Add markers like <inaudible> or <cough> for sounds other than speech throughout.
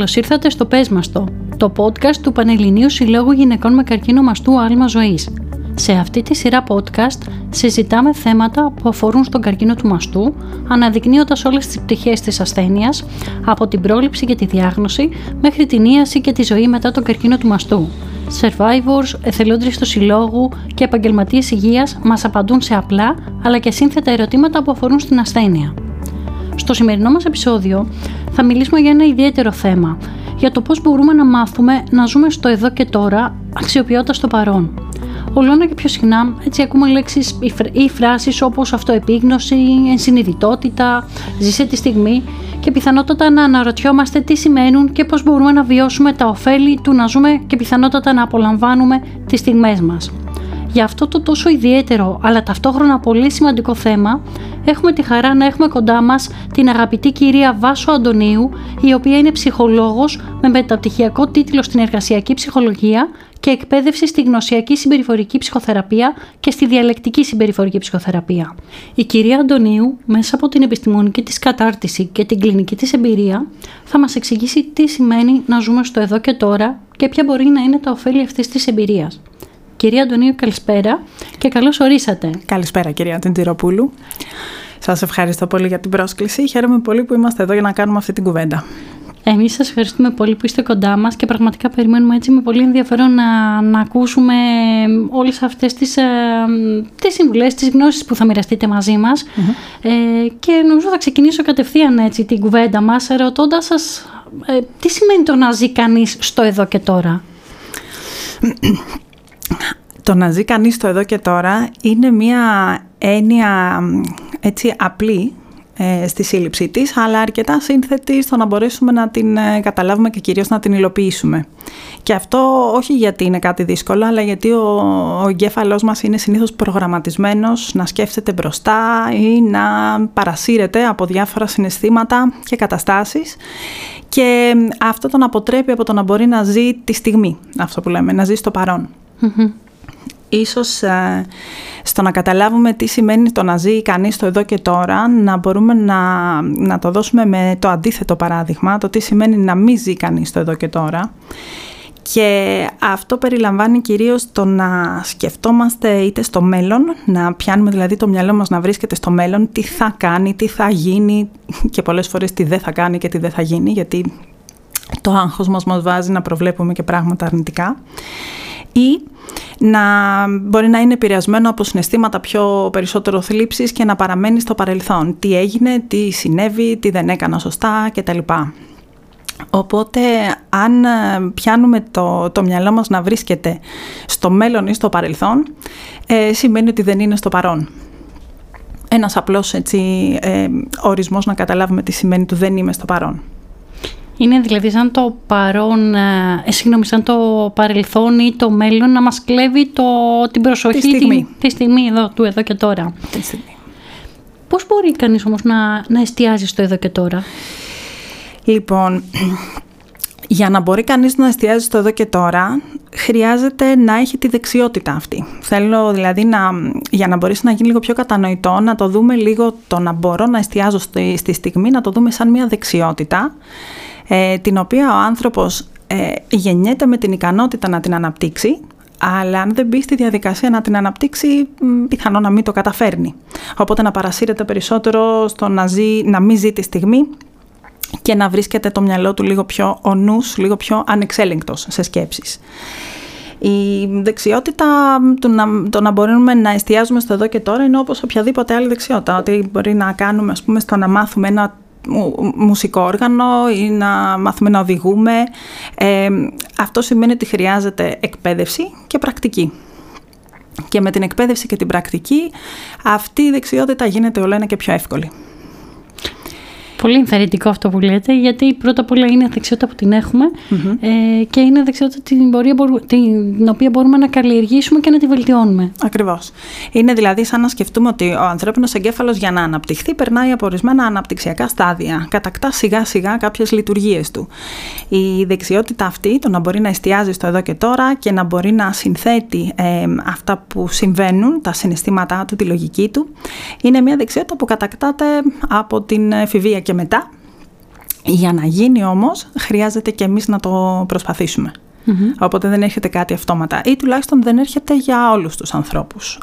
Καλώς ήρθατε στο Πες μας το, το podcast του Πανελληνίου Συλλόγου Γυναικών με Καρκίνο Μαστού Άλμα Ζωής. Σε αυτή τη σειρά podcast συζητάμε θέματα που αφορούν στον καρκίνο του μαστού, αναδεικνύοντας όλες τις πτυχές της ασθένειας, από την πρόληψη και τη διάγνωση μέχρι την ίαση και τη ζωή μετά τον καρκίνο του μαστού. Survivors, εθελόντρες του συλλόγου και επαγγελματίες υγείας μας απαντούν σε απλά αλλά και σύνθετα ερωτήματα που αφορούν στην ασθένεια. Στο σημερινό μας επεισόδιο θα μιλήσουμε για ένα ιδιαίτερο θέμα, για το πώς μπορούμε να μάθουμε να ζούμε στο εδώ και τώρα αξιοποιώντας το παρόν. Ολόνα και πιο συχνά έτσι ακούμε λέξεις ή φράσεις όπως αυτοεπίγνωση, ενσυνειδητότητα, ζήσε τη στιγμή και πιθανότατα να αναρωτιόμαστε τι σημαίνουν και πώς μπορούμε να βιώσουμε τα ωφέλη του να ζούμε και πιθανότατα να απολαμβάνουμε τις στιγμές μας. Για αυτό το τόσο ιδιαίτερο αλλά ταυτόχρονα πολύ σημαντικό θέμα έχουμε τη χαρά να έχουμε κοντά μας την αγαπητή κυρία Βάσο Αντωνίου η οποία είναι ψυχολόγος με μεταπτυχιακό τίτλο στην εργασιακή ψυχολογία και εκπαίδευση στη γνωσιακή συμπεριφορική ψυχοθεραπεία και στη διαλεκτική συμπεριφορική ψυχοθεραπεία. Η κυρία Αντωνίου, μέσα από την επιστημονική της κατάρτιση και την κλινική της εμπειρία, θα μας εξηγήσει τι σημαίνει να ζούμε στο εδώ και τώρα και ποια μπορεί να είναι τα ωφέλη αυτής της εμπειρίας. Κυρία Αντωνίου, καλησπέρα και καλώς ορίσατε. Καλησπέρα κυρία Τεντηροπούλου. Σας ευχαριστώ πολύ για την πρόσκληση. Χαίρομαι πολύ που είμαστε εδώ για να κάνουμε αυτή την κουβέντα. Εμείς σας ευχαριστούμε πολύ που είστε κοντά μας και πραγματικά περιμένουμε έτσι με πολύ ενδιαφέρον να, να ακούσουμε όλες αυτές τις, ε, τις συμβουλές, τις γνώσεις που θα μοιραστείτε μαζί μας. Ε, και νομίζω θα ξεκινήσω κατευθείαν έτσι την κουβέντα μας ρωτώντας σας ε, τι σημαίνει το να ζει κανείς στο εδώ και τώρα; <clears throat> Το να ζει κανείς στο εδώ και τώρα είναι μια έννοια έτσι απλή ε, στη σύλληψή της, αλλά αρκετά σύνθετη στο να μπορέσουμε να την ε, καταλάβουμε και κυρίως να την υλοποιήσουμε. Και αυτό όχι γιατί είναι κάτι δύσκολο, αλλά γιατί ο, ο εγκέφαλός μας είναι συνήθως προγραμματισμένος να σκέφτεται μπροστά ή να παρασύρεται από διάφορα συναισθήματα και καταστάσεις και αυτό τον αποτρέπει από το να μπορεί να ζει τη στιγμή, αυτό που λέμε, να ζει στο παρον ίσως ε, στο να καταλάβουμε τι σημαίνει το να ζει κανείς το εδώ και τώρα, να μπορούμε να, να το δώσουμε με το αντίθετο παράδειγμα, το τι σημαίνει να μην ζει κανείς το εδώ και τώρα. Και αυτό περιλαμβάνει κυρίως το να σκεφτόμαστε είτε στο μέλλον, να πιάνουμε δηλαδή το μυαλό μας να βρίσκεται στο μέλλον, τι θα κάνει, τι θα γίνει και πολλές φορές τι δεν θα κάνει και τι δεν θα γίνει, γιατί το άγχος μας μας βάζει να προβλέπουμε και πράγματα αρνητικά ή να μπορεί να είναι επηρεασμένο από συναισθήματα πιο περισσότερο θλίψης και να παραμένει στο παρελθόν. Τι έγινε, τι συνέβη, τι δεν έκανα σωστά κτλ. Οπότε αν ε, πιάνουμε το, το μυαλό μας να βρίσκεται στο μέλλον ή στο παρελθόν, ε, σημαίνει ότι δεν είναι στο παρόν. Ένας απλός έτσι, ε, ορισμός να καταλάβουμε τι σημαίνει του δεν είμαι στο παρόν. Είναι δηλαδή σαν το παρόν, ε, ε, συγγνώμη, σαν το παρελθόν ή το μέλλον να μας κλέβει το, την προσοχή τη στιγμή, τη, τη στιγμή εδώ, του εδώ και τώρα. Τη στιγμή. Πώς μπορεί κανείς όμως να, να εστιάζει στο εδώ και τώρα; Λοιπόν, <clears throat> για να μπορεί κανείς να εστιάζει στο εδώ και τώρα, χρειάζεται να έχει τη δεξιότητα αυτή. Θέλω δηλαδή να, για να μπορέσει να γίνει λίγο πιο κατανοητό, να το δούμε λίγο το να μπορώ να εστιάζω στη, στη στιγμή, να το δούμε σαν μια δεξιότητα ε, την οποία ο άνθρωπος ε, γεννιέται με την ικανότητα να την αναπτύξει, αλλά αν δεν μπει στη διαδικασία να την αναπτύξει, πιθανό να μην το καταφέρνει. Οπότε να παρασύρεται περισσότερο στο να, ζει, να μην ζει τη στιγμή και να βρίσκεται το μυαλό του λίγο πιο ο νους, λίγο πιο ανεξέλεγκτος σε σκέψεις. Η δεξιότητα του να, το να μπορούμε να εστιάζουμε στο εδώ και τώρα είναι όπως οποιαδήποτε άλλη δεξιότητα. Ότι μπορεί να κάνουμε, ας πούμε, στο να μάθουμε ένα μουσικό όργανο ή να μάθουμε να οδηγούμε. Ε, αυτό σημαίνει ότι χρειάζεται εκπαίδευση και πρακτική. Και με την εκπαίδευση και την πρακτική αυτή η δεξιότητα γίνεται όλο ένα και πιο εύκολη. Πολύ ενθαρρυντικό αυτό που λέτε, γιατί πρώτα απ' όλα είναι δεξιότητα που την εχουμε ε, και είναι δεξιότητα την, πορεία, την οποία μπορούμε να καλλιεργήσουμε και να τη βελτιώνουμε. Ακριβώς. Είναι δηλαδή σαν να σκεφτούμε ότι ο ανθρώπινος εγκέφαλος για να αναπτυχθεί περνάει από ορισμένα αναπτυξιακά στάδια. Κατακτά σιγά σιγά κάποιες λειτουργίες του. Η δεξιότητα αυτή, το να μπορεί να εστιάζει στο εδώ και τώρα και να μπορεί να συνθέτει ε, αυτά που συμβαίνουν, τα συναισθήματά του, τη λογική του, είναι μια δεξιότητα που κατακτάται από την εφηβεία και μετά Για να γίνει όμως χρειάζεται και εμείς να το προσπαθήσουμε. Οπότε δεν έρχεται κάτι αυτόματα ή τουλάχιστον δεν έρχεται για όλους τους ανθρώπους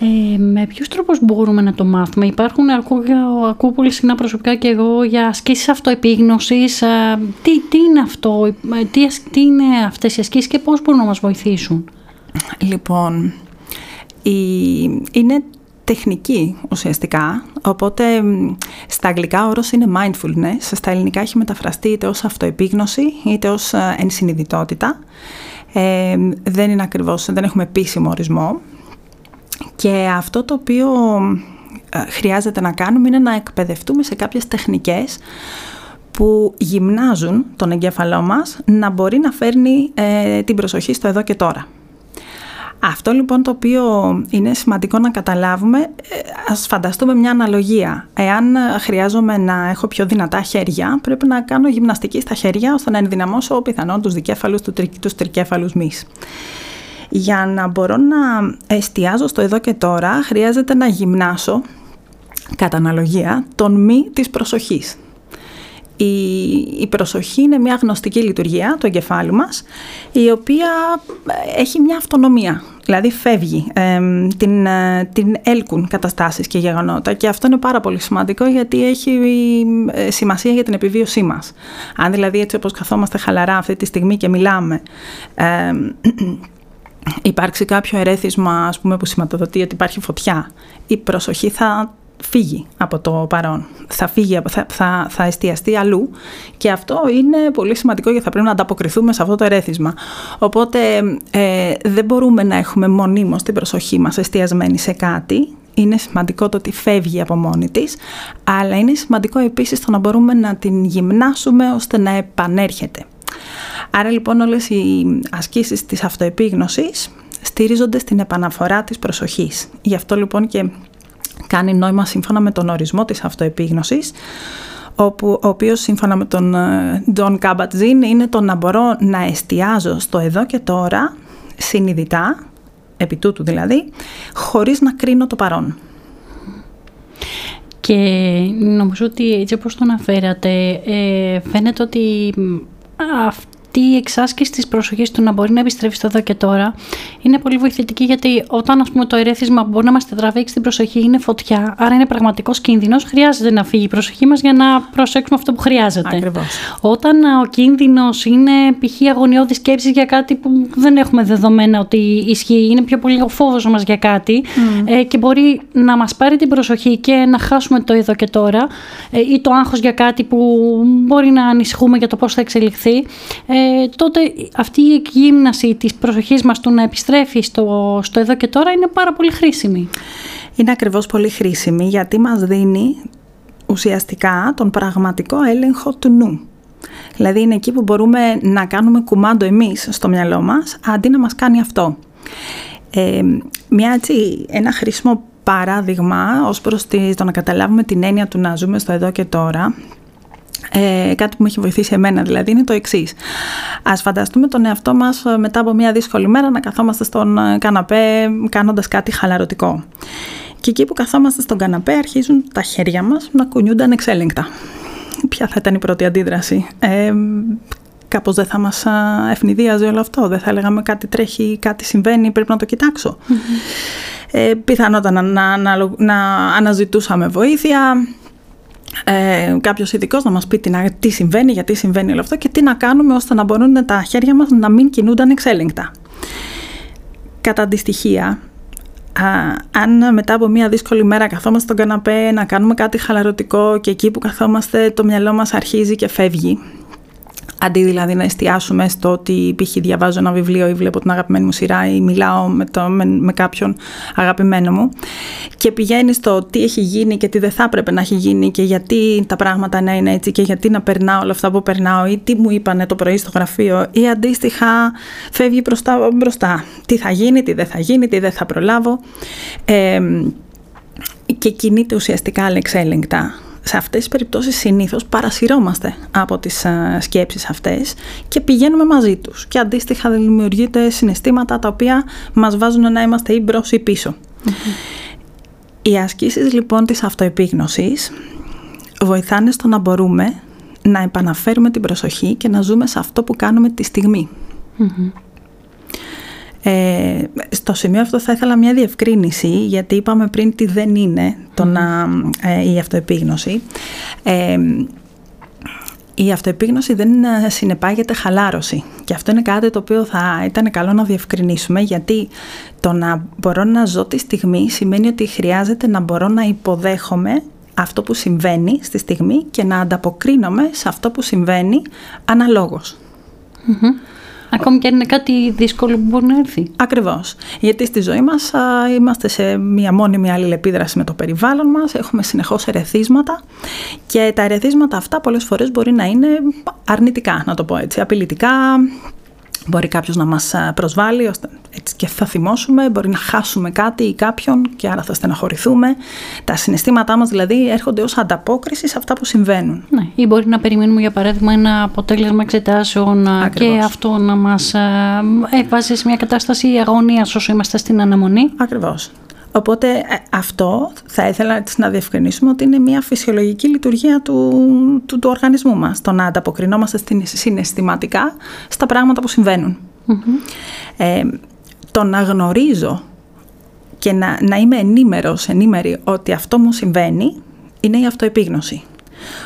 Ε, με ποιους τρόπους μπορούμε να το μάθουμε, Υπάρχουν, ακούω, ακούω πολύ συχνά προσωπικά και εγώ για ασκήσεις αυτοεπίγνωσης. Τι, τι είναι αυτό, ε, τι, τι είναι αυτές οι ασκήσεις και πώς μπορούν να μας βοηθήσουν; Λοιπόν, η, είναι τεχνική ουσιαστικά, οπότε στα αγγλικά ο όρος είναι mindfulness, στα ελληνικά έχει μεταφραστεί είτε ως αυτοεπίγνωση είτε ως ε, ενσυνειδητότητα. Ε, δεν είναι ακριβώς, δεν έχουμε επίσημο ορισμό. Και αυτό το οποίο ε, χρειάζεται να κάνουμε είναι να εκπαιδευτούμε σε κάποιες τεχνικές που γυμνάζουν τον εγκέφαλό μας να μπορεί να φέρνει ε, την προσοχή στο εδώ και τώρα. Αυτό λοιπόν το οποίο είναι σημαντικό να καταλάβουμε, ε, ας φανταστούμε μια αναλογία. Εάν χρειάζομαι να έχω πιο δυνατά χέρια, πρέπει να κάνω γυμναστική στα χέρια ώστε να ενδυναμώσω πιθανόν τους δικέφαλους, τους τρικέφαλους μυς. Για να μπορώ να εστιάζω στο εδώ και τώρα, χρειάζεται να γυμνάσω, κατά αναλογία, τον μη της προσοχής. Η, η προσοχή είναι μια γνωστική λειτουργία του εγκεφάλου μας, η οποία έχει μια αυτονομία, δηλαδή φεύγει, την, ε, την έλκουν καταστάσεις και γεγονότα και αυτό είναι πάρα πολύ σημαντικό γιατί έχει ε, σημασία για την επιβίωσή μας. Αν δηλαδή έτσι όπως καθόμαστε χαλαρά αυτή τη στιγμή και μιλάμε, <clears throat> υπάρξει κάποιο ερέθισμα ας πούμε, που σηματοδοτεί ότι υπάρχει φωτιά, η προσοχή θα φύγει από το παρόν, θα, φύγει, θα, θα, θα εστιαστεί αλλού και αυτό είναι πολύ σημαντικό γιατί θα πρέπει να ανταποκριθούμε σε αυτό το ερέθισμα. Οπότε ε, δεν μπορούμε να έχουμε μονίμως την προσοχή μας εστιασμένη σε κάτι, είναι σημαντικό το ότι φεύγει από μόνη της, αλλά είναι σημαντικό επίσης το να μπορούμε να την γυμνάσουμε ώστε να επανέρχεται. Άρα λοιπόν όλες οι ασκήσεις της αυτοεπίγνωσης στηρίζονται στην επαναφορά της προσοχής. Γι' αυτό λοιπόν και κάνει νόημα σύμφωνα με τον ορισμό της αυτοεπίγνωσης, όπου, ο οποίος σύμφωνα με τον John Kabat-Zinn είναι το να μπορώ να εστιάζω στο εδώ και τώρα, συνειδητά, επί τούτου δηλαδή, χωρίς να κρίνω το παρόν. Και νομίζω ότι έτσι όπως το αναφέρατε, ε, φαίνεται ότι αυτή η εξάσκηση της προσοχής του να μπορεί να επιστρέφει στο εδώ και τώρα είναι πολύ βοηθητική γιατί όταν ας πούμε, το ερέθισμα που μπορεί να μας τραβήξει την προσοχή είναι φωτιά, άρα είναι πραγματικός κίνδυνος, χρειάζεται να φύγει η προσοχή μας για να προσέξουμε αυτό που χρειάζεται. Ακριβώς. Όταν ο κίνδυνος είναι π.χ. αγωνιώδης σκέψης για κάτι που δεν έχουμε δεδομένα ότι ισχύει, είναι πιο πολύ ο φόβος μας για κάτι ε, και μπορεί να μας πάρει την προσοχή και να χάσουμε το εδώ και τώρα ε, ή το άγχος για κάτι που μπορεί να ανησυχούμε για το πώς θα εξελιχθεί. Ε, ε, τότε αυτή η εκγύμναση της προσοχής μας του να επιστρέφει στο, στο εδώ και τώρα είναι πάρα πολύ χρήσιμη. Είναι ακριβώς πολύ χρήσιμη γιατί μας δίνει ουσιαστικά τον πραγματικό έλεγχο του νου. Δηλαδή είναι εκεί που μπορούμε να κάνουμε κουμάντο εμείς στο μυαλό μας αντί να μας κάνει αυτό. Ε, μια, έτσι, ένα χρήσιμο παράδειγμα ως προς το να καταλάβουμε την έννοια του να ζούμε στο εδώ και τώρα ε, κάτι που με έχει βοηθήσει εμένα δηλαδή είναι το εξής. Α φανταστούμε τον εαυτό μας ε, μετά από μια δύσκολη μέρα να καθόμαστε στον ε, καναπέ κάνοντας κάτι χαλαρωτικό. Και εκεί που καθόμαστε στον καναπέ αρχίζουν τα χέρια μας να κουνιούνται ανεξέλεγκτα. Ποια θα ήταν η πρώτη αντίδραση; Ε, κάπως δεν θα μας ευνηδίαζε όλο αυτό. Δεν θα έλεγαμε κάτι τρέχει, κάτι συμβαίνει, πρέπει να το κοιτάξω. Ε, πιθανότατα να, να, να, να αναζητούσαμε βοήθεια, ε, κάποιος ειδικός να μας πει τι, τι συμβαίνει, γιατί συμβαίνει όλο αυτό και τι να κάνουμε ώστε να μπορούν τα χέρια μας να μην κινούνται ανεξέλεγκτα. Κατά αντιστοιχεία, αν μετά από μια δύσκολη μέρα καθόμαστε στον καναπέ να κάνουμε κάτι χαλαρωτικό και εκεί που καθόμαστε το μυαλό μας αρχίζει και φεύγει Αντί δηλαδή να εστιάσουμε στο ότι π.χ. διαβάζω ένα βιβλίο ή βλέπω την αγαπημένη μου σειρά ή μιλάω με, το, με, με κάποιον αγαπημένο μου και πηγαίνει στο τι έχει γίνει και τι δεν θα έπρεπε να έχει γίνει και γιατί τα πράγματα να είναι έτσι και γιατί να περνάω όλα αυτά που περνάω ή τι μου είπανε το πρωί στο γραφείο ή αντίστοιχα φεύγει μπροστά, μπροστά. Τι θα γίνει, τι δεν θα γίνει, τι δεν θα προλάβω. Ε, και κινείται ουσιαστικά αλεξέλεγκτα σε αυτές τις περιπτώσεις συνήθως παρασυρώμαστε από τις ε, σκέψεις αυτές και πηγαίνουμε μαζί τους. Και αντίστοιχα δημιουργείται συναισθήματα τα οποία μας βάζουν να είμαστε ή μπρος ή πισω Οι ασκήσεις λοιπόν της αυτοεπίγνωσης βοηθάνε στο να μπορούμε να επαναφέρουμε την προσοχή και να ζούμε σε αυτό που κάνουμε τη στιγμη Ε, στο σημείο αυτό θα ήθελα μια διευκρίνηση γιατί είπαμε πριν τι δεν είναι το να, ε, η αυτοεπίγνωση. Ε, η αυτοεπίγνωση δεν συνεπάγεται χαλάρωση. Και αυτό είναι κάτι το οποίο θα ήταν καλό να διευκρινίσουμε γιατί το να μπορώ να ζω τη στιγμή σημαίνει ότι χρειάζεται να μπορώ να υποδέχομαι αυτό που συμβαίνει στη στιγμή και να ανταποκρίνομαι σε αυτό που συμβαίνει Ακόμη και αν είναι κάτι δύσκολο που μπορεί να έρθει. Ακριβώς. Γιατί στη ζωή μας είμαστε σε μια μόνιμη αλληλεπίδραση με το περιβάλλον μας, έχουμε συνεχώς ερεθίσματα και τα ερεθίσματα αυτά πολλές φορές μπορεί να είναι αρνητικά, να το πω έτσι, απειλητικά, Μπορεί κάποιος να μας προσβάλλει ώστε έτσι και θα θυμώσουμε, μπορεί να χάσουμε κάτι ή κάποιον και άρα θα στεναχωρηθούμε. Τα συναισθήματά μας δηλαδή έρχονται ως ανταπόκριση σε αυτά που συμβαίνουν. Ναι, ή μπορεί να περιμένουμε για παράδειγμα ένα αποτέλεσμα εξετάσεων και αυτό να μας βάζει σε μια κατάσταση αγωνίας όσο είμαστε στην αναμονή. Ακριβώς. Οπότε ε, αυτό θα ήθελα να διευκρινίσουμε ότι είναι μια φυσιολογική λειτουργία του, του, του οργανισμού μας. Το να ανταποκρινόμαστε συναισθηματικά στα πράγματα που συμβαινουν Ε, το να γνωρίζω και να, να είμαι ενήμερος, ενήμερη ότι αυτό μου συμβαίνει είναι η αυτοεπίγνωση.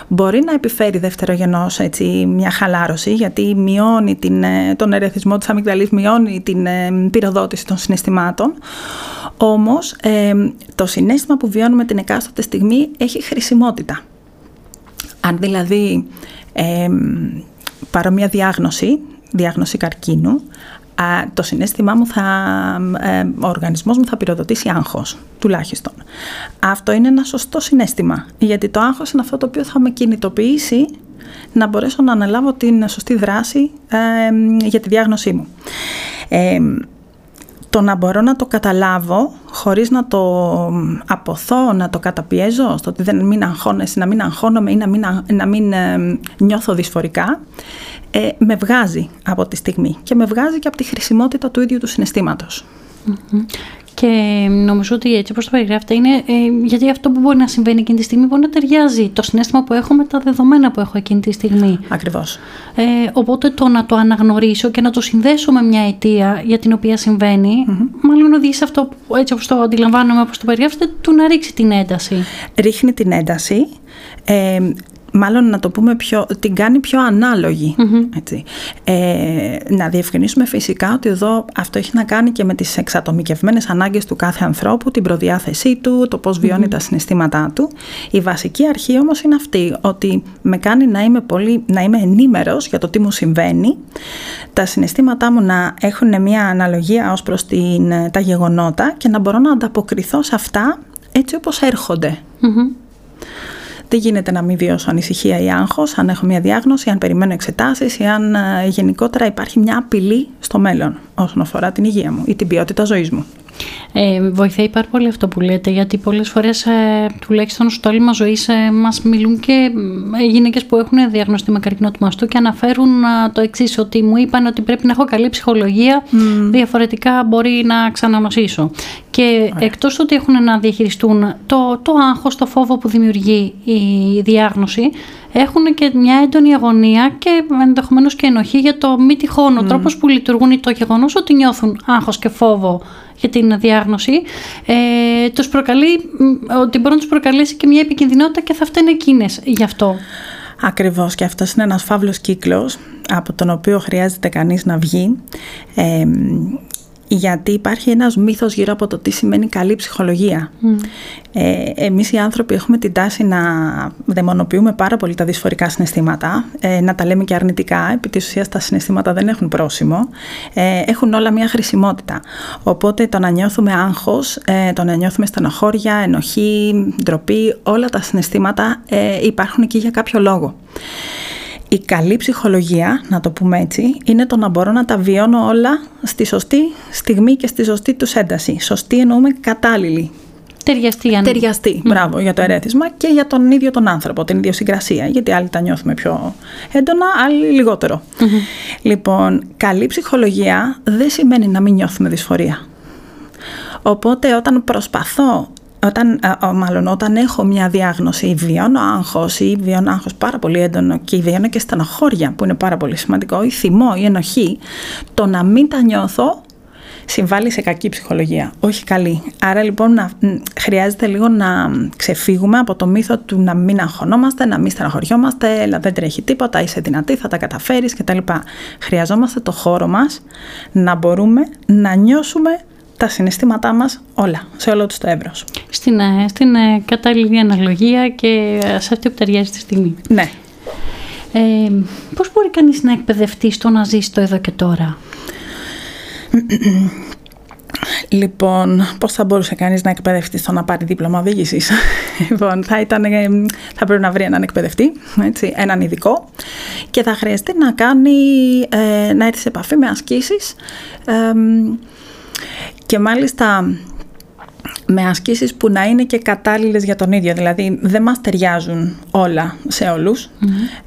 Μπορεί να επιφέρει δευτερογενώς έτσι, μια χαλάρωση γιατί μειώνει την, ε, τον ερεθισμό της αμυγδαλής, μειώνει την ε, πυροδότηση των συναισθημάτων. Όμως ε, το συνέστημα που βιώνουμε την εκάστοτε στιγμή έχει χρησιμότητα. Αν δηλαδή ε, πάρω μια διάγνωση, διάγνωση καρκίνου, το συνέστημά μου θα, ε, ο οργανισμός μου θα πυροδοτήσει άγχος, τουλάχιστον. Αυτό είναι ένα σωστό συνέστημα, γιατί το άγχος είναι αυτό το οποίο θα με κινητοποιήσει να μπορέσω να αναλάβω την σωστή δράση ε, για τη διάγνωσή μου. Ε, το να μπορώ να το καταλάβω χωρίς να το αποθώ, να το καταπιέζω, στο ότι δεν μην αγχώνεσαι, να μην αγχώνομαι ή να μην, να μην νιώθω δυσφορικά, ε, με βγάζει από τη στιγμή και με βγάζει και από τη χρησιμότητα του ίδιου του συναισθηματος Και νομίζω ότι έτσι όπως το περιγράφετε είναι ε, γιατί αυτό που μπορεί να συμβαίνει εκείνη τη στιγμή μπορεί να ταιριάζει το συνέστημα που έχω με τα δεδομένα που έχω εκείνη τη στιγμή. Ακριβώς. Ε, οπότε το να το αναγνωρίσω και να το συνδέσω με μια αιτία για την οποία συμβαίνει, mm-hmm. μάλλον οδηγεί σε αυτό έτσι όπως το αντιλαμβάνομαι, όπως το περιγράφετε, του να ρίξει την ένταση. Ρίχνει την ένταση. Ε, μάλλον να το πούμε πιο, την κάνει πιο αναλογη Έτσι. Ε, να διευκρινίσουμε φυσικά ότι εδώ αυτό έχει να κάνει και με τις εξατομικευμένες ανάγκες του κάθε ανθρώπου, την προδιάθεσή του, το πώς βιωνει τα συναισθήματά του. Η βασική αρχή όμως είναι αυτή, ότι με κάνει να είμαι, πολύ, να είμαι ενήμερος για το τι μου συμβαίνει, τα συναισθήματά μου να έχουν μια αναλογία ως προς την, τα γεγονότα και να μπορώ να ανταποκριθώ σε αυτά έτσι όπως δεν γίνεται να μην βιώσω ανησυχία ή άγχος, αν έχω μια διάγνωση, αν περιμένω εξετάσεις ή αν ε, γενικότερα υπάρχει μια απειλή στο μέλλον όσον αφορά την υγεία μου ή την ποιότητα ζωής μου. Ε, βοηθάει πάρα πολύ αυτό που λέτε, γιατί πολλές φορές ε, τουλάχιστον στο έλλειμμα ζωής ε, μας μιλούν και ε, γυναίκες που έχουν διαγνωστεί με καρκινό του μαστού και αναφέρουν ε, το εξής ότι μου είπαν ότι πρέπει να έχω καλή ψυχολογία, διαφορετικά μπορεί να ξανανοσήσω. Και Ωραία. εκτός ότι έχουν να διαχειριστούν το, το άγχος, το φόβο που δημιουργεί η διάγνωση, έχουν και μια έντονη αγωνία και ενδεχομένως και ενοχή για το μη τυχόν. Ο mm. τρόπος που λειτουργούν το γεγονός ότι νιώθουν άγχος και φόβο για την διάγνωση, ε, τους προκαλεί, ότι μπορεί να τους προκαλέσει και μια επικινδυνότητα και θα φταίνουν εκείνες γι' αυτό. Ακριβώς και αυτός είναι ένας φαύλος κύκλος από τον οποίο χρειάζεται κανείς να βγει ε, γιατί υπάρχει ένας μύθος γύρω από το τι σημαίνει καλή ψυχολογία. Mm. Ε, εμείς οι άνθρωποι έχουμε την τάση να δαιμονοποιούμε πάρα πολύ τα δυσφορικά συναισθήματα, ε, να τα λέμε και αρνητικά, επί της ουσίας τα συναισθήματα δεν έχουν πρόσημο, ε, έχουν όλα μια χρησιμότητα. Οπότε το να νιώθουμε άγχος, ε, το να νιώθουμε στενοχώρια, ενοχή, ντροπή, όλα τα συναισθήματα ε, υπάρχουν εκεί για κάποιο λόγο. Η καλή ψυχολογία, να το πούμε έτσι, είναι το να μπορώ να τα βιώνω όλα στη σωστή στιγμή και στη σωστή τους ένταση. Σωστή εννοούμε κατάλληλη. Ταιριαστή, αν... Ταιριαστή, μπράβο, για το ερέθισμα και για τον ίδιο τον άνθρωπο, την ιδιοσυγκρασία. Γιατί άλλοι τα νιώθουμε πιο έντονα, άλλοι Λοιπόν, καλή ψυχολογία δεν σημαίνει να μην νιώθουμε δυσφορία. Οπότε όταν προσπαθώ όταν, μάλλον όταν έχω μια διάγνωση ή βιώνω άγχος ή βιώνω άγχος πάρα πολύ έντονο και βιώνω και στενοχώρια που είναι πάρα πολύ σημαντικό ή θυμό ή ενοχή, το να μην τα νιώθω συμβάλλει σε κακή ψυχολογία, όχι καλή. Άρα λοιπόν να, χρειάζεται λίγο να ξεφύγουμε από το μύθο του να μην αγχωνόμαστε, να μην στεναχωριόμαστε, έλα δεν τρέχει τίποτα, είσαι δυνατή, θα τα καταφέρεις κτλ. Χρειαζόμαστε το χώρο μας να μπορούμε να νιώσουμε τα συναισθήματά μας όλα, σε όλο το εύρος. Στην, ε, στην ε, κατάλληλη αναλογία και σε αυτή που ταιριάζει τη στιγμή. Ναι. Ε, πώς μπορεί κανείς να εκπαιδευτεί στο να ζει το εδώ και τώρα; <clears throat> Λοιπόν, πώς θα μπορούσε κανείς να εκπαιδευτεί στο να πάρει δίπλωμα οδήγησης; <laughs> λοιπόν, θα, ήταν, ε, θα πρέπει να βρει έναν εκπαιδευτή, έτσι, έναν ειδικό και θα χρειαστεί να κάνει, να έρθει σε επαφή με ασκήσεις και μάλιστα με ασκήσεις που να είναι και κατάλληλες για τον ίδιο. Δηλαδή δεν μας ταιριάζουν όλα σε ολους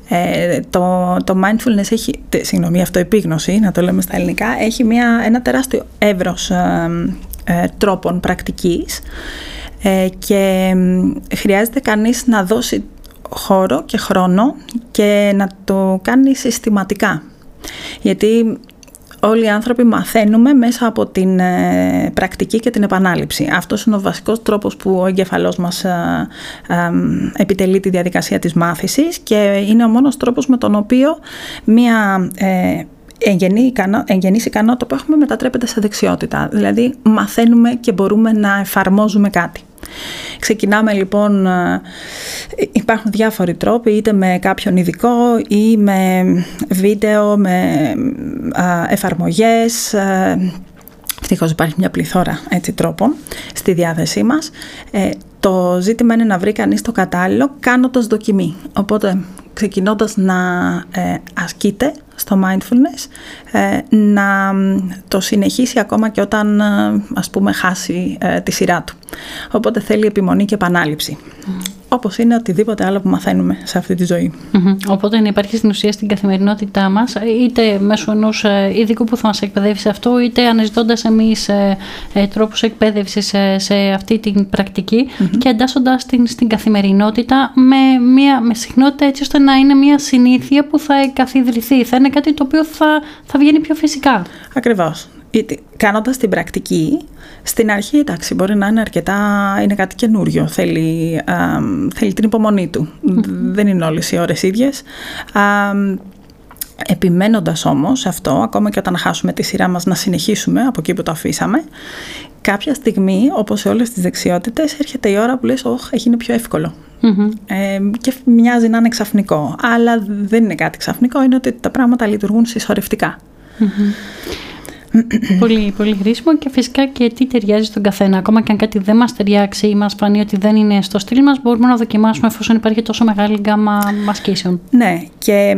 Ε, το, το mindfulness έχει, συγγνώμη, αυτοεπίγνωση, να το λέμε στα ελληνικά, έχει μια, ένα τεράστιο εύρος ε, ε, τρόπων πρακτικής ε, και χρειάζεται κανείς να δώσει χώρο και χρόνο και να το κάνει συστηματικά. Γιατί όλοι οι άνθρωποι μαθαίνουμε μέσα από την ε, πρακτική και την επανάληψη. Αυτός είναι ο βασικός τρόπος που ο εγκεφαλός μας ε, ε, επιτελεί τη διαδικασία της μάθησης και είναι ο μόνος τρόπος με τον οποίο μία εγγενή, ικανό, εγγενής ικανότητα που έχουμε μετατρέπεται σε δεξιότητα. Δηλαδή μαθαίνουμε και μπορούμε να εφαρμόζουμε κάτι. Ξεκινάμε λοιπόν, ε, υπάρχουν διάφοροι τρόποι, είτε με κάποιον ειδικό ή με βίντεο, με εφαρμογές. Ε, ευτυχώς υπάρχει μια πληθώρα έτσι, τρόπων στη διάθεσή μας. Ε, το ζήτημα είναι να βρει κανείς το κατάλληλο κάνοντας δοκιμή. Οπότε ξεκινώντας να ε, ασκείται στο mindfulness, ε, να το συνεχίσει ακόμα και όταν ας πούμε χάσει τη σειρά του. Οπότε θέλει επιμονή και επανάληψη όπως είναι οτιδήποτε άλλο που μαθαίνουμε σε αυτή τη ζωή. Mm-hmm. Οπότε να υπάρχει στην ουσία στην καθημερινότητά μας, είτε μέσω ενός ε, ειδικού που θα μας εκπαιδεύσει σε αυτό, είτε αναζητώντας εμείς ε, ε, τρόπους εκπαίδευσης σε, σε αυτή την πρακτική mm-hmm. και εντάσσοντας την στην καθημερινότητα με, μια, με συχνότητα έτσι ώστε να είναι μια συνήθεια που θα καθιδρυθεί, θα είναι κάτι το οποίο θα, θα βγαίνει πιο φυσικά. Ακριβώς κάνοντας την πρακτική, στην αρχή εντάξει, μπορεί να είναι αρκετά, είναι κάτι καινούριο. Θέλει, θέλει την υπομονή του. Δεν είναι όλες οι ώρες ίδιες. Επιμένοντας όμως αυτό, ακόμα και όταν χάσουμε τη σειρά μας να συνεχίσουμε από εκεί που το αφήσαμε, κάποια στιγμή, όπως σε όλες τις δεξιότητες, έρχεται η ώρα που λες, όχι, έχει είναι πιο εύκολο». Ε, και μοιάζει να είναι ξαφνικό. Αλλά δεν είναι κάτι ξαφνικό, είναι ότι τα πράγματα λειτουργούν πολύ, πολύ χρήσιμο και φυσικά και τι ταιριάζει στον καθένα. Ακόμα και αν κάτι δεν μας ταιριάξει ή μας φανεί ότι δεν είναι στο στυλ μας, μπορούμε να δοκιμάσουμε εφόσον υπάρχει τόσο μεγάλη γκάμα ασκήσεων. Ναι, και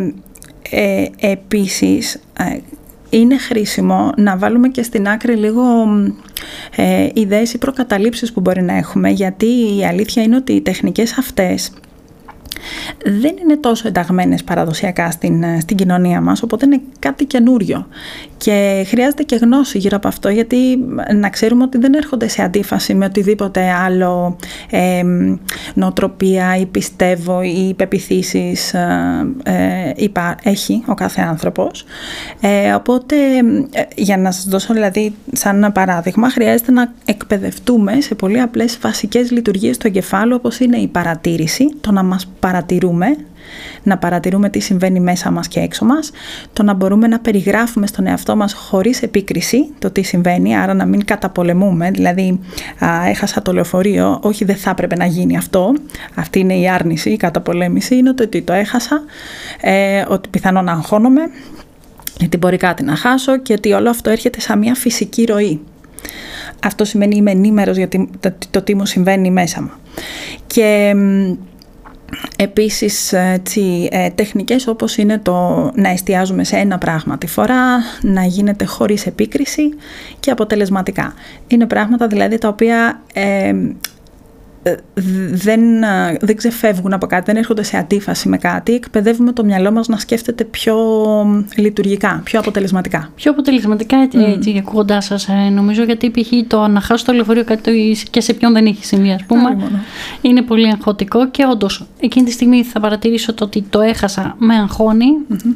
ε, επίσης ε, είναι χρήσιμο να βάλουμε και στην άκρη λίγο ε, ιδέες ή προκαταλήψεις που μπορεί να έχουμε, γιατί η αλήθεια είναι ότι οι τεχνικές αυτές δεν είναι τόσο ενταγμένες παραδοσιακά στην, ε, στην κοινωνία μας, οπότε είναι κάτι καινούριο. Και χρειάζεται και γνώση γύρω από αυτό, γιατί να ξέρουμε ότι δεν έρχονται σε αντίφαση με οτιδήποτε άλλο ε, νοοτροπία ή πιστεύω ή πεπιθήσεις ε, έχει ο κάθε άνθρωπος. Ε, οπότε, για να σας δώσω δηλαδή σαν ένα παράδειγμα, χρειάζεται να εκπαιδευτούμε σε πολύ απλές βασικές λειτουργίες του εγκεφάλου, όπως είναι η παρατήρηση, το να μας παρατηρούμε, να παρατηρούμε τι συμβαίνει μέσα μας και έξω μας, το να μπορούμε να περιγράφουμε στον εαυτό μας χωρίς επίκριση το τι συμβαίνει, άρα να μην καταπολεμούμε, δηλαδή α, έχασα το λεωφορείο, όχι δεν θα έπρεπε να γίνει αυτό, αυτή είναι η άρνηση, η καταπολέμηση, είναι το ότι το έχασα, ε, ότι πιθανόν να αγχώνομαι, γιατί μπορεί κάτι να χάσω και ότι όλο αυτό έρχεται σαν μια φυσική ροή. Αυτό σημαίνει είμαι ενήμερος για το, το τι μου συμβαίνει μέσα μου. Και Επίσης έτσι, ε, τεχνικές όπως είναι το να εστιάζουμε σε ένα πράγμα τη φορά, να γίνεται χωρίς επίκριση και αποτελεσματικά. Είναι πράγματα δηλαδή τα οποία ε, δεν, δεν ξεφεύγουν από κάτι, δεν έρχονται σε αντίφαση με κάτι. Εκπαιδεύουμε το μυαλό μας να σκέφτεται πιο λειτουργικά, πιο αποτελεσματικά. Πιο αποτελεσματικά, έτσι, mm. έτσι ακούγοντάς σας. Ε, νομίζω γιατί π.χ. το να χάσει το λεωφορείο κάτι και σε ποιον δεν έχει συμβεί, ας πούμε, είναι πολύ αγχωτικό και όντως εκείνη τη στιγμή θα παρατηρήσω το ότι το έχασα με αγχώνει.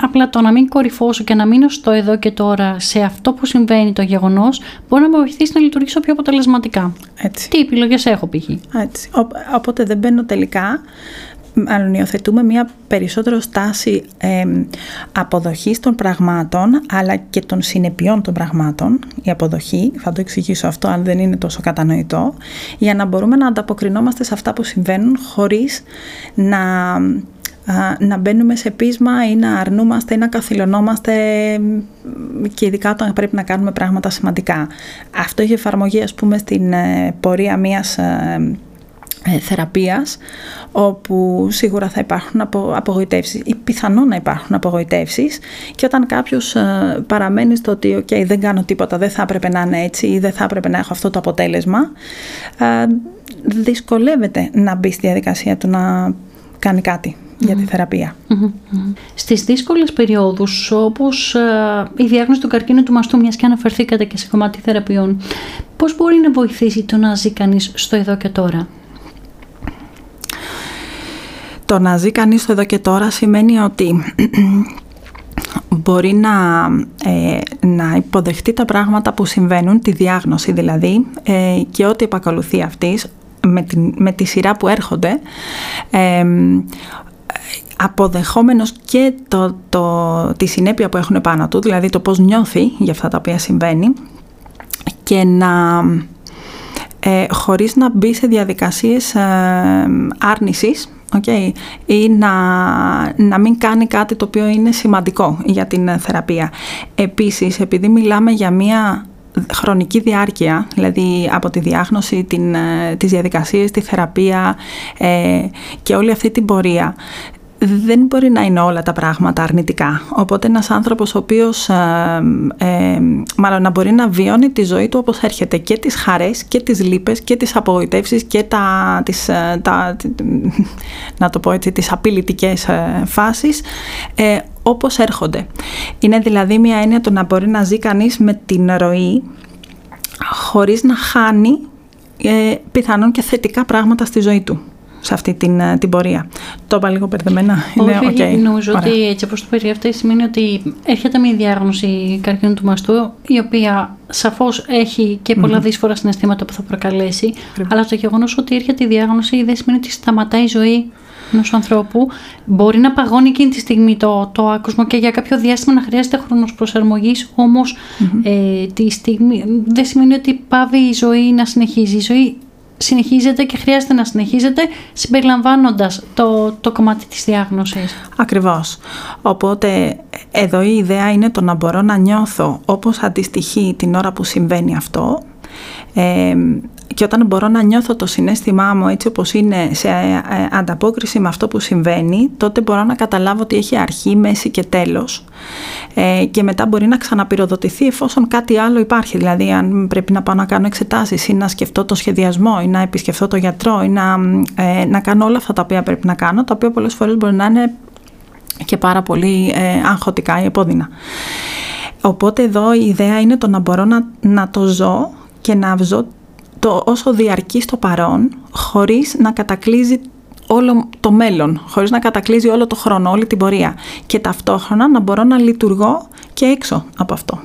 Απλά το να μην κορυφώσω και να μείνω στο εδώ και τώρα σε αυτό που συμβαίνει το γεγονός μπορεί να με βοηθήσει να λειτουργήσω πιο αποτελεσματικά. Έτσι. Τι επιλογές έχω π.χ. Έτσι. Οπότε δεν μπαίνω τελικά μάλλον υιοθετούμε μια περισσότερο στάση ε, αποδοχής των πραγμάτων αλλά και των συνεπειών των πραγμάτων η αποδοχή, θα το εξηγήσω αυτό αν δεν είναι τόσο κατανοητό για να μπορούμε να ανταποκρινόμαστε σε αυτά που συμβαίνουν χωρίς να, να μπαίνουμε σε πείσμα ή να αρνούμαστε ή να καθυλωνόμαστε και ειδικά όταν πρέπει να κάνουμε πράγματα σημαντικά. Αυτό έχει εφαρμογή ας πούμε στην ε, πορεία μιας ε, ε, θεραπείας όπου σίγουρα θα υπάρχουν απο, απογοητεύσεις ή πιθανόν να υπάρχουν απογοητεύσεις και όταν κάποιος ε, παραμένει στο ότι okay, δεν κάνω τίποτα, δεν θα έπρεπε να είναι έτσι ή δεν θα έπρεπε να έχω αυτό το αποτέλεσμα ε, δυσκολεύεται να μπει στη διαδικασία του να κάνει κάτι για τη θεραπεία. Στις δύσκολες περιόδους όπως η διάγνωση του καρκίνου του μαστού μιας και αναφερθήκατε και σε κομμάτι θεραπείων πώς μπορεί να βοηθήσει το να ζει κανείς στο εδώ και τώρα; Το να ζει κανείς στο εδώ και τώρα σημαίνει ότι μπορεί να, ε, να υποδεχτεί τα πράγματα που συμβαίνουν, τη διάγνωση δηλαδή ε, και ό,τι επακολουθεί αυτής με τη, με τη σειρά που έρχονται ε, αποδεχόμενος και το, το, τη συνέπεια που έχουν πάνω του, δηλαδή το πώς νιώθει για αυτά τα οποία συμβαίνει και να ε, χωρίς να μπει σε διαδικασίες ε, άρνησης okay, ή να, να μην κάνει κάτι το οποίο είναι σημαντικό για την θεραπεία. Επίσης, επειδή μιλάμε για μία χρονική διάρκεια, δηλαδή από τη διάγνωση, την, ε, τις διαδικασίες, τη θεραπεία ε, και όλη αυτή την πορεία, δεν μπορεί να είναι όλα τα πράγματα αρνητικά. Οπότε ένας άνθρωπος ο οποίος ε, ε, μάλλον να μπορεί να βιώνει τη ζωή του όπως έρχεται και τις χαρές και τις λύπες και τις απογοητεύσεις και τα, τις, ε, τα, να το πω έτσι, τις απειλητικές ε, φάσεις ε, όπως έρχονται. Είναι δηλαδή μια έννοια το να μπορεί να ζει κανείς με την ροή χωρίς να χάνει ε, πιθανόν και θετικά πράγματα στη ζωή του σε αυτή την, ε, την πορεία. Το είπα λίγο μπερδεμένα. Είναι okay. νομίζω ότι έτσι όπως το περιγράφετε σημαίνει ότι έρχεται μια διάγνωση καρκίνου του μαστού η οποία σαφώς έχει και πολλά mm-hmm. δύσφορα συναισθήματα που θα προκαλέσει αλλά το γεγονός ότι έρχεται η διάγνωση δεν σημαίνει ότι σταματάει η ζωή ενός ανθρώπου. Μπορεί να παγώνει εκείνη τη στιγμή το, το άκουσμα και για κάποιο διάστημα να χρειάζεται χρόνος προσαρμογής. Όμως ε, τη στιγμή δεν σημαίνει ότι πάβει η ζωή να συνεχίζει. Η ζωή συνεχίζεται και χρειάζεται να συνεχίζεται συμπεριλαμβάνοντας το, το κομμάτι της διάγνωσης. Ακριβώς. Οπότε εδώ η ιδέα είναι το να μπορώ να νιώθω όπως αντιστοιχεί την ώρα που συμβαίνει αυτό ε, και όταν μπορώ να νιώθω το συνέστημά μου έτσι όπως είναι σε ε, ε, ανταπόκριση με αυτό που συμβαίνει, τότε μπορώ να καταλάβω ότι έχει αρχή, μέση και τέλος ε, και μετά μπορεί να ξαναπυροδοτηθεί εφόσον κάτι άλλο υπάρχει. Δηλαδή αν πρέπει να πάω να κάνω εξετάσεις ή να σκεφτώ το σχεδιασμό ή να επισκεφτώ το γιατρό ή να, ε, να κάνω όλα αυτά τα οποία πρέπει να κάνω, τα οποία πολλές φορές μπορεί να είναι και πάρα πολύ ε, αγχωτικά ή επώδυνα. Οπότε εδώ η ιδέα είναι το να μπορώ να, να το ζω και να ζω το όσο διαρκεί στο παρόν, χωρίς να κατακλείζει όλο το μέλλον, χωρίς να κατακλείζει όλο το χρόνο, όλη την πορεία. Και ταυτόχρονα να μπορώ να λειτουργώ και έξω από αυτό.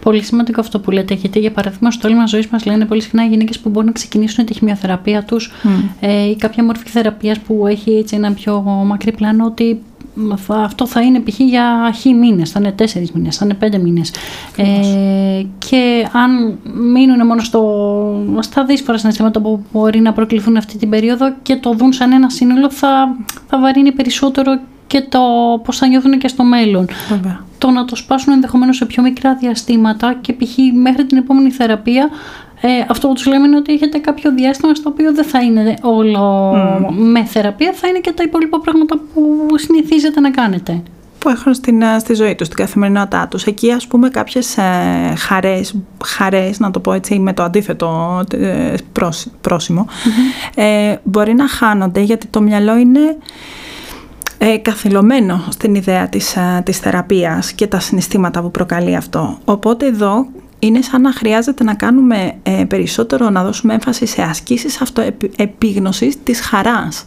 Πολύ σημαντικό αυτό που λέτε, γιατί για παράδειγμα στο έλλειμμα ζωής μας λένε πολύ συχνά γυναίκες που μπορούν να ξεκινήσουν τη χημειοθεραπεία τους ε, ή κάποια μορφή θεραπείας που έχει έτσι ένα πιο μακρύ πλάνο, ότι αυτό θα είναι π.χ. για χ μήνες, θα είναι τέσσερις μήνες, θα είναι πέντε μήνες. Ε, και αν μείνουν μόνο στο, στα δύσκολα συναισθήματα που μπορεί να προκληθούν αυτή την περίοδο και το δουν σαν ένα σύνολο, θα, θα βαρύνει περισσότερο και το πώς θα νιώθουν και στο μέλλον. Το να το σπάσουν ενδεχομένως σε πιο μικρά διαστήματα και π.χ. μέχρι την επόμενη θεραπεία ε, αυτό που τους λέμε είναι ότι έχετε κάποιο διάστημα στο οποίο δεν θα είναι όλο με θεραπεία, θα είναι και τα υπόλοιπα πράγματα που συνηθίζετε να κάνετε. που έχουν στην, ε, στη ζωή τους, στην καθημερινότητά τους. Εκεί ας πούμε κάποιες ε, χαρές, χαρές, να το πω έτσι με το αντίθετο ε, προσημο ε, μπορεί να χάνονται γιατί το μυαλό είναι ε, καθυλωμένο στην ιδέα της, της θεραπείας και τα συναισθήματα που προκαλεί αυτό. Οπότε εδώ είναι σαν να χρειάζεται να κάνουμε ε, περισσότερο, να δώσουμε έμφαση σε ασκήσεις αυτοεπίγνωσης της χαρας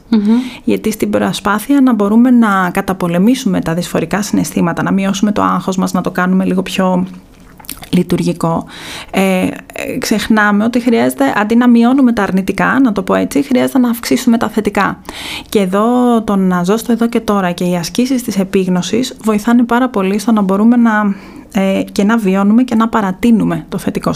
Γιατί στην προσπάθεια να μπορούμε να καταπολεμήσουμε τα δυσφορικά συναισθήματα, να μειώσουμε το άγχος μας, να το κάνουμε λίγο πιο λειτουργικό. Ε, ε, ξεχνάμε ότι χρειάζεται, αντί να μειώνουμε τα αρνητικά, να το πω έτσι, χρειάζεται να αυξήσουμε τα θετικά. Και εδώ το να ζω στο εδώ και τώρα και οι ασκήσεις της επίγνωσης βοηθάνε πάρα πολύ στο να μπορούμε να ε, και να βιώνουμε και να παρατείνουμε το θετικό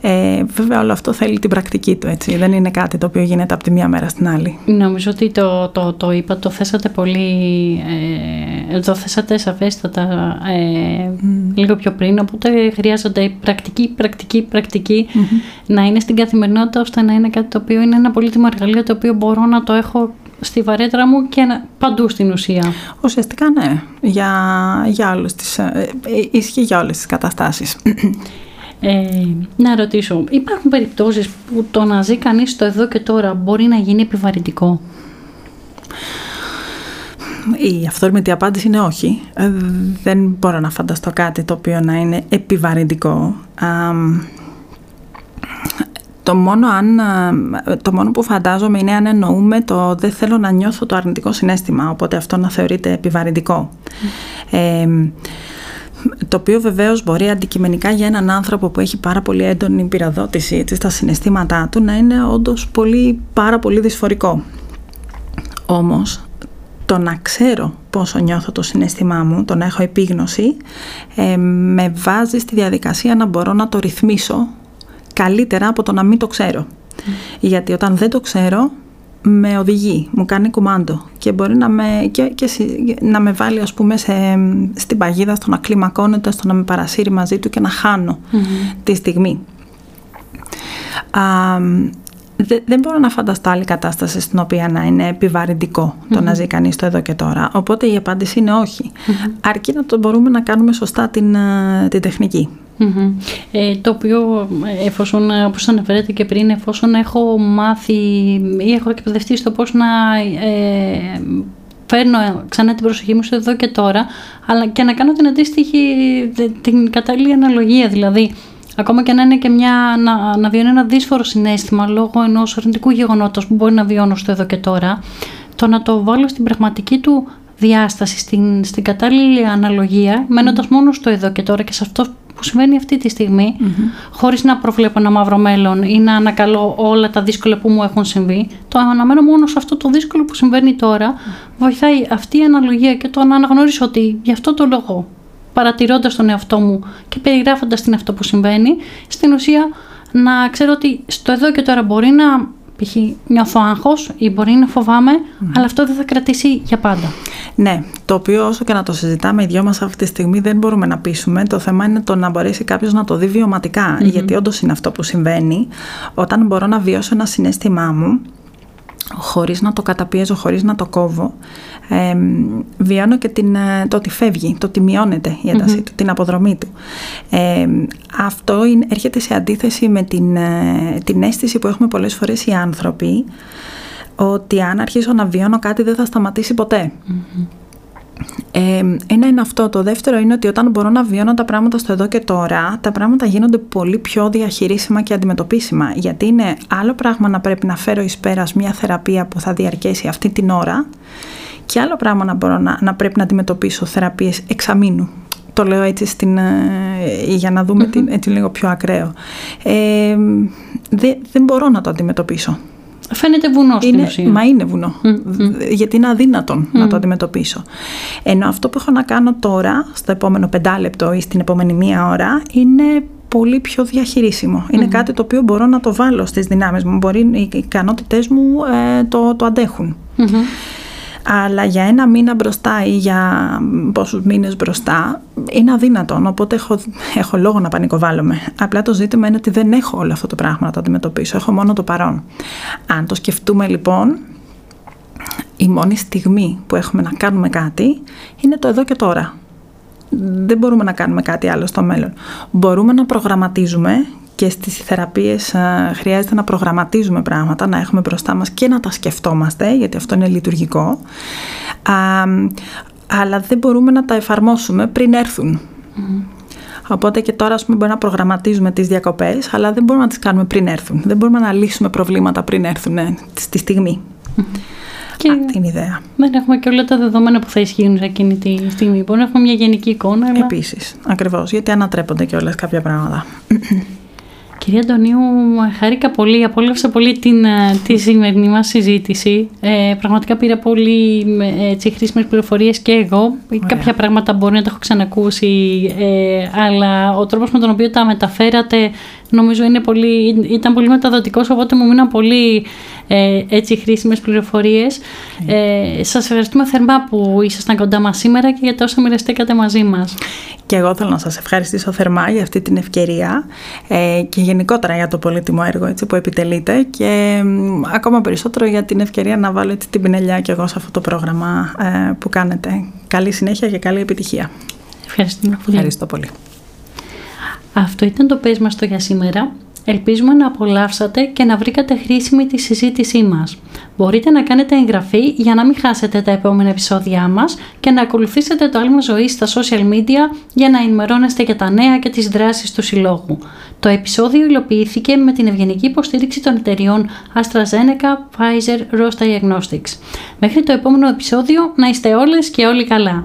Ε, βέβαια όλο αυτό θέλει την πρακτική του έτσι. Δεν είναι κάτι το οποίο γίνεται από τη μία μέρα στην άλλη. Νομίζω ότι το, το, το είπα, το θέσατε πολύ, ε, το θέσατε σαφέστατα ε, λίγο πιο πριν, οπότε χρειάζονται πρακτική, πρακτική, πρακτική να είναι στην καθημερινότητα ώστε να είναι κάτι το οποίο είναι ένα πολύτιμο εργαλείο το οποίο μπορώ να το έχω στη βαρέτρα μου και παντού στην ουσία. Ουσιαστικά ναι, για, για όλες τις, ε, ε, ισχύει για όλες τις καταστάσεις. Ε, να ρωτήσω, υπάρχουν περιπτώσεις που το να ζει κανείς το εδώ και τώρα μπορεί να γίνει επιβαρυντικό; Η αυθόρμητη απάντηση είναι όχι. Ε, δεν μπορώ να φανταστώ κάτι το οποίο να είναι επιβαρυντικό. Το μόνο, αν, ε, το μόνο που φαντάζομαι είναι αν εννοούμε το δεν θέλω να νιώθω το αρνητικό συνέστημα, οπότε αυτό να θεωρείται επιβαρυντικό. Ε, το οποίο βεβαίως μπορεί αντικειμενικά για έναν άνθρωπο που έχει πάρα πολύ έντονη πυροδότηση έτσι, στα συναισθήματά του να είναι όντως πολύ, πάρα πολύ δυσφορικό. Όμως το να ξέρω πόσο νιώθω το συνέστημά μου, το να έχω επίγνωση, ε, με βάζει στη διαδικασία να μπορώ να το ρυθμίσω καλύτερα από το να μην το ξέρω. Γιατί όταν δεν το ξέρω, με οδηγεί, μου κάνει κουμάντο και μπορεί να με, και, και, να με βάλει ας πούμε σε, στην παγίδα στο να κλιμακώνεται, στο να με παρασύρει μαζί του και να χάνω τη στιγμή. Α, δεν μπορώ να φανταστώ άλλη κατάσταση στην οποία να είναι επιβαρυντικό το να ζει κανείς το εδώ και τώρα. Οπότε η απάντηση είναι όχι. Αρκεί να το μπορούμε να κάνουμε σωστά την, ε, την τεχνική. Ε, το οποίο εφόσον, όπως αναφέρετε και πριν, εφόσον έχω μάθει ή έχω εκπαιδευτεί στο πώς να ε, φέρνω ξανά την προσοχή μου στο εδώ και τώρα, αλλά και να κάνω την αντίστοιχη, την κατάλληλη αναλογία, δηλαδή ακόμα και να είναι και μια, να, να βιώνω ένα δύσφορο συνέστημα λόγω ενός αρνητικού γεγονότος που μπορεί να βιώνω στο εδώ και τώρα, το να το βάλω στην πραγματική του διάσταση, στην, στην κατάλληλη αναλογία, μένοντας μόνο στο εδώ και τώρα και σε αυτό που συμβαίνει αυτή τη στιγμή, mm-hmm. χωρίς να προβλέπω ένα μαύρο μέλλον ή να ανακαλώ όλα τα δύσκολα που μου έχουν συμβεί, το αναμένω μόνο σε αυτό το δύσκολο που συμβαίνει τώρα, βοηθάει αυτή η αναλογία και το να αναγνωρίσω ότι γι' αυτό το λόγο, παρατηρώντας τον εαυτό μου και περιγράφοντας την αυτό που συμβαίνει, στην ουσία να ξέρω ότι στο εδώ και τώρα μπορεί να π.χ. νιώθω άγχος ή μπορεί να φοβάμαι, αλλά αυτό δεν θα κρατήσει για πάντα. Ναι, το οποίο όσο και να το συζητάμε οι δυο μας αυτή τη στιγμή δεν μπορούμε να πείσουμε. Το θέμα είναι το να μπορέσει κάποιος να το δει βιωματικα γιατί όντως είναι αυτό που συμβαίνει. Όταν μπορώ να βιώσω ένα συνέστημά μου, χωρίς να το καταπιέζω, χωρίς να το κόβω, ε, βιώνω και την, ε, το ότι φεύγει, το ότι μειώνεται η ένταση του, την αποδρομή του. αυτό είναι, έρχεται σε αντίθεση με την, ε, την αίσθηση που έχουμε πολλές φορές οι άνθρωποι ότι αν αρχίσω να βιώνω κάτι δεν θα σταματήσει ένα είναι αυτό. Το δεύτερο είναι ότι όταν μπορώ να βιώνω τα πράγματα στο εδώ και τώρα, τα πράγματα γίνονται πολύ πιο διαχειρίσιμα και αντιμετωπίσιμα. Γιατί είναι άλλο πράγμα να πρέπει να φέρω εις πέρας μια θεραπεία που θα διαρκέσει αυτή την ώρα και άλλο πράγμα να μπορώ να, να πρέπει να αντιμετωπίσω θεραπείες εξαμήνου. Το λέω έτσι στην, ε, για να δούμε την, έτσι λίγο πιο ακραίο. Ε, δεν μπορώ να το αντιμετωπίσω. Φαίνεται βουνό στην είναι, ουσία. Μα είναι βουνό. Γιατί είναι αδύνατον να το αντιμετωπίσω. Ενώ αυτό που έχω να κάνω τώρα, στο επόμενο πεντάλεπτο ή στην επόμενη μία ώρα, είναι πολύ πιο διαχειρίσιμο. Είναι κάτι το οποίο μπορώ να το βάλω στις δυνάμεις μου. Μπορεί, οι ικανότητές μου ε, το, το αντέχουν αλλά για ένα μήνα μπροστά ή για πόσους μήνες μπροστά είναι αδύνατον, οπότε έχω, έχω λόγο να πανικοβάλλομαι. Απλά το ζήτημα είναι ότι δεν έχω όλο αυτό το πράγμα να το αντιμετωπίσω, έχω μόνο το παρόν. Αν το σκεφτούμε λοιπόν, η μόνη στιγμή που έχουμε να κάνουμε κάτι είναι το εδώ και τώρα. Δεν μπορούμε να κάνουμε κάτι άλλο στο μέλλον. Μπορούμε να προγραμματίζουμε και στις θεραπείες χρειάζεται να προγραμματίζουμε πράγματα, να έχουμε μπροστά μας και να τα σκεφτόμαστε, γιατί αυτό είναι λειτουργικό, αλλά δεν μπορούμε να τα εφαρμόσουμε πριν έρθουν. Οπότε και τώρα, ας πούμε, μπορούμε να προγραμματίζουμε τις διακοπές, αλλά δεν μπορούμε να τις κάνουμε πριν έρθουν. Δεν μπορούμε να λύσουμε προβλήματα πριν έρθουν ε, στη στιγμή. Και Αυτή είναι η ιδέα. Δεν έχουμε και όλα τα δεδομένα που θα ισχύουν σε εκείνη τη στιγμή. Μπορούμε να έχουμε μια γενική εικόνα. Αλλά... Επίσης, ακριβώς. Γιατί ανατρέπονται και όλε κάποια πράγματα. Κυρία Αντωνίου, χάρηκα πολύ, απόλαυσα πολύ την, ε, τη σημερινή μας συζήτηση. Ε, πραγματικά πήρα πολύ έτσι, χρήσιμες πληροφορίες και εγώ. Κάποια πράγματα μπορεί να τα έχω ξανακούσει, ε, αλλά ο τρόπος με τον οποίο τα μεταφέρατε νομίζω είναι πολύ, ήταν πολύ μεταδοτικός, οπότε μου μείναν πολύ ε, έτσι χρήσιμες πληροφορίες. Ε, σας ευχαριστούμε θερμά που ήσασταν κοντά μας σήμερα και για το όσα μοιραστήκατε μαζί μας. Και εγώ θέλω να σας ευχαριστήσω θερμά για αυτή την ευκαιρία ε, και γενικότερα για το πολύτιμο έργο έτσι, που επιτελείτε και ακόμα περισσότερο για την ευκαιρία να βάλω έτσι, την πινελιά και εγώ σε αυτό το πρόγραμμα ε, που κάνετε. Καλή συνέχεια και καλή επιτυχία. Ευχαριστώ πολύ. Ευχαριστώ πολύ. Αυτό ήταν το πες μας το για σήμερα. Ελπίζουμε να απολαύσατε και να βρήκατε χρήσιμη τη συζήτησή μας. Μπορείτε να κάνετε εγγραφή για να μην χάσετε τα επόμενα επεισόδια μας και να ακολουθήσετε το άλμα ζωής στα social media για να ενημερώνεστε για τα νέα και τις δράσεις του Συλλόγου. Το επεισόδιο υλοποιήθηκε με την ευγενική υποστήριξη των εταιριών AstraZeneca, Pfizer, Roche Diagnostics. Μέχρι το επόμενο επεισόδιο να είστε όλες και όλοι καλά.